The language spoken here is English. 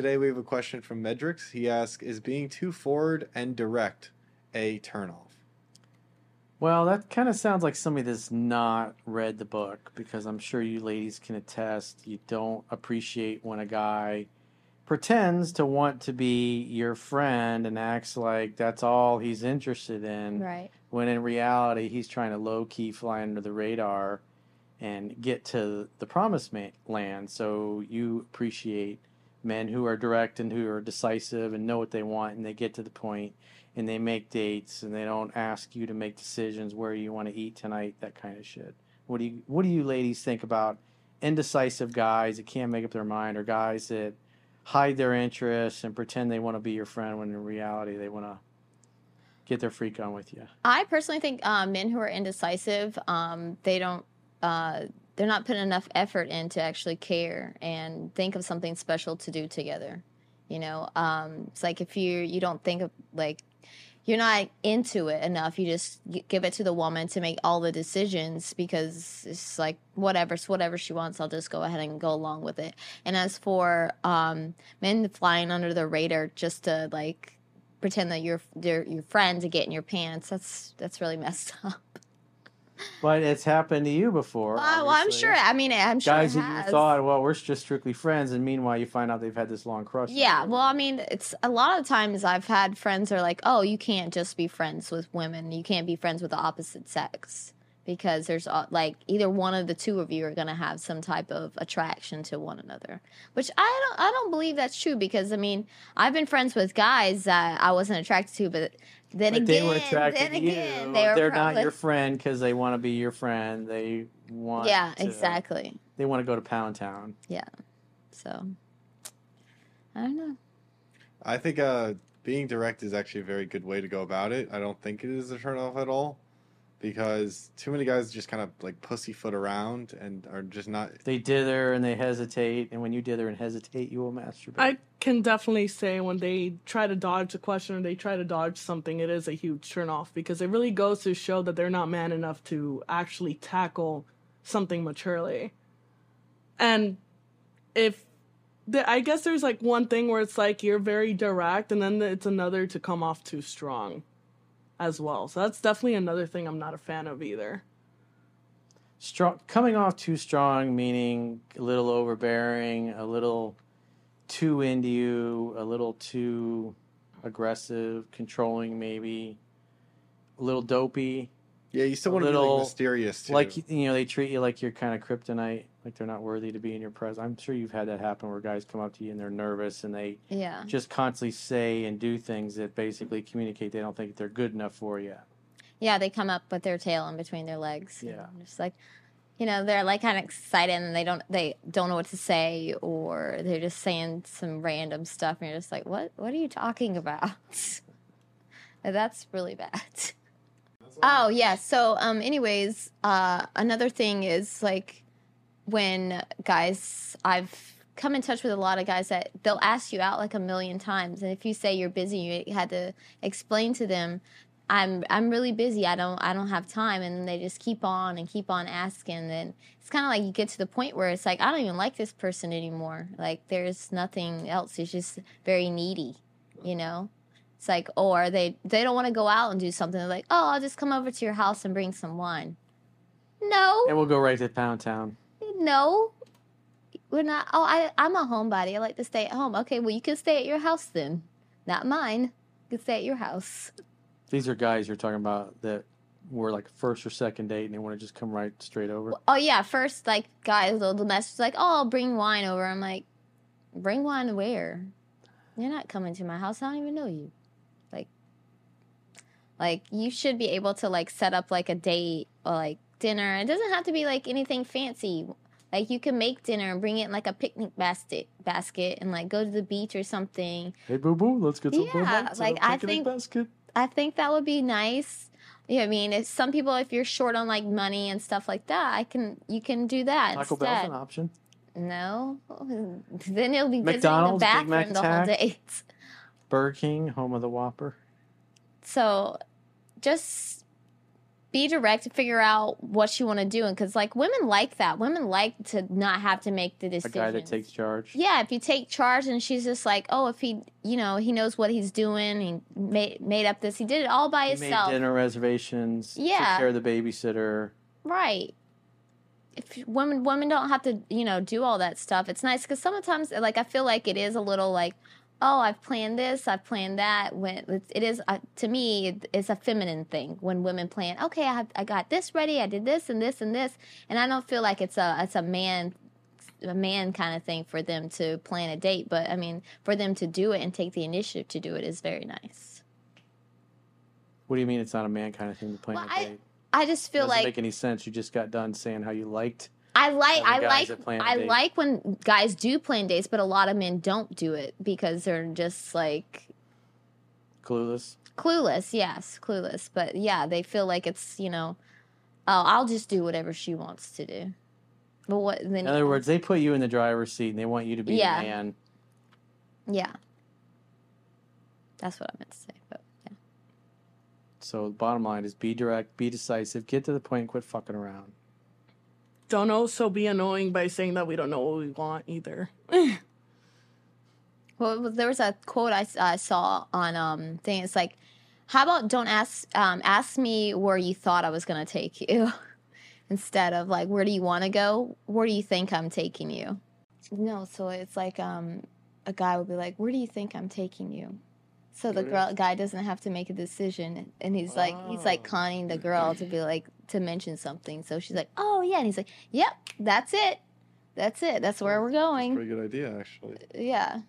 Today we have a question from Medrix. He asks, "Is being too forward and direct a turnoff?" Well, that kind of sounds like somebody that's not read the book because I'm sure you ladies can attest you don't appreciate when a guy pretends to want to be your friend and acts like that's all he's interested in Right. when in reality he's trying to low key fly under the radar and get to the promised land. So you appreciate men who are direct and who are decisive and know what they want and they get to the point and they make dates and they don't ask you to make decisions where you want to eat tonight, that kind of shit. What do you what do you ladies think about indecisive guys that can't make up their mind or guys that hide their interests and pretend they want to be your friend when in reality they want to get their freak on with you? I personally think uh, men who are indecisive, um, they don't, uh, they're not putting enough effort in to actually care and think of something special to do together. You know, um, it's like if you you don't think of like you're not into it enough. You just give it to the woman to make all the decisions because it's like whatever, it's whatever she wants. I'll just go ahead and go along with it. And as for um, men flying under the radar just to like pretend that you're your friend to get in your pants, that's that's really messed up. But it's happened to you before. Uh, well, I'm sure. I mean, I'm sure Guys that you thought, well, we're just strictly friends, and meanwhile you find out they've had this long crush. Yeah, well, I mean, it's a lot of times I've had friends are like, "Oh, you can't just be friends with women. You can't be friends with the opposite sex because there's like either one of the two of you are going to have some type of attraction to one another." Which I don't I don't believe that's true because I mean, I've been friends with guys that I wasn't attracted to, but then But again, they were attracted then to again, you. they were They're probably, not your friend because they want to be your friend. They want. Yeah, to- exactly. They want to go to Pound Town. Yeah, so I don't know. I think uh, being direct is actually a very good way to go about it. I don't think it is a turnoff at all because too many guys just kind of like pussyfoot around and are just not. They dither and they hesitate, and when you dither and hesitate, you will masturbate. I can definitely say when they try to dodge a question or they try to dodge something, it is a huge turnoff because it really goes to show that they're not man enough to actually tackle something maturely. And if the, I guess there's like one thing where it's like you're very direct, and then it's another to come off too strong as well. So that's definitely another thing I'm not a fan of either. strong coming off too strong meaning a little overbearing a little too into you a little too aggressive controlling maybe a little dopey Yeah, you still A want to be like mysterious too. like you know they treat you like you're kind of kryptonite like they're not worthy to be in your presence i'm sure you've had that happen where guys come up to you and they're nervous and they Yeah. just constantly say and do things that basically communicate they don't think they're good enough for you Yeah, they come up with their tail in between their legs. Yeah. And Just like you know, they're like kind of excited and they don't they don't know what to say or they're just saying some random stuff and you're just like, "What what are you talking about?" That's really bad. Oh, yeah. So um anyways, uh another thing is like when guys I've come in touch with a lot of guys that they'll ask you out like a million times and if you say you're busy you had to explain to them I'm I'm really busy. I don't I don't have time, and they just keep on and keep on asking. And it's kind of like you get to the point where it's like I don't even like this person anymore. Like there's nothing else. It's just very needy, you know. It's like oh, or they they don't want to go out and do something. They're like, oh, I'll just come over to your house and bring some wine. No, and we'll go right to pound town no, we're not. Oh, I I'm a homebody. I like to stay at home. Okay, well you can stay at your house then, not mine. You can stay at your house. These are guys you're talking about that were like first or second date and they want to just come right straight over. Oh yeah, first like guys, the, the message like, "Oh, I'll bring wine over." I'm like, "Bring wine where? You're not coming to my house. I don't even know you." Like, you should be able to like set up like a date or like dinner. It doesn't have to be like anything fancy. Like you can make dinner and bring it in like a picnic basket, basket, and like go to the beach or something. Hey, boo boo, let's get some Yeah, Bud Lights in like, I think- basket. I think that would be nice. Yeah, I mean, if some people, if you're short on like money and stuff like that, I can you can do that Taco Bell's instead. an option. No, then it'll be visiting the McDonald's, Big Mac bathroom the whole attack. Burger King, home of the Whopper. So, just be direct and figure out what you want to do. And because like women like that, women like to not have to make the decision. A guy that takes charge. Yeah, if you take charge and she's just like, oh, if he, you know, he knows what he's doing, he made made up this, he did it all by He himself. made dinner reservations. Yeah. Took care of the babysitter. Right. If women women don't have to, you know, do all that stuff. It's nice because sometimes, like, I feel like it is a little like, oh, I've planned this, I've planned that. When it's, it is uh, to me, it's a feminine thing when women plan. Okay, I have, I got this ready, I did this and this and this, and I don't feel like it's a it's a man a man kind of thing for them to plan a date. But I mean, for them to do it and take the initiative to do it is very nice. What do you mean it's not a man kind of thing to plan Well, a I date? I just feel like it Doesn't like make any sense. You just got done saying how you liked. I like I like that plan a I date. like when guys do plan dates, but a lot of men don't do it because they're just like Clueless. clueless. Yes, clueless. But yeah, they feel like it's you know, oh, I'll just do whatever she wants to do. But what then? In other words, they put you in the driver's seat and they want you to be Yeah. the man. yeah, that's what I meant to say. But yeah, So the bottom line is be direct, be decisive, get to the point, quit fucking around. Don't also be annoying by saying that we don't know what we want either. well, it there was a quote I, s- I saw on um thing. It's like, how about don't ask um ask me where you thought I was gonna take you. instead of like where do you want to go where do you think i'm taking you no so it's like um a guy would be like where do you think i'm taking you so the girl guy doesn't have to make a decision and he's like he's like Oh. conning the girl to be like to mention something. So she's like oh yeah. And he's like yep that's it. That's it. That's where we're That's a going. pretty good idea, actually. yeah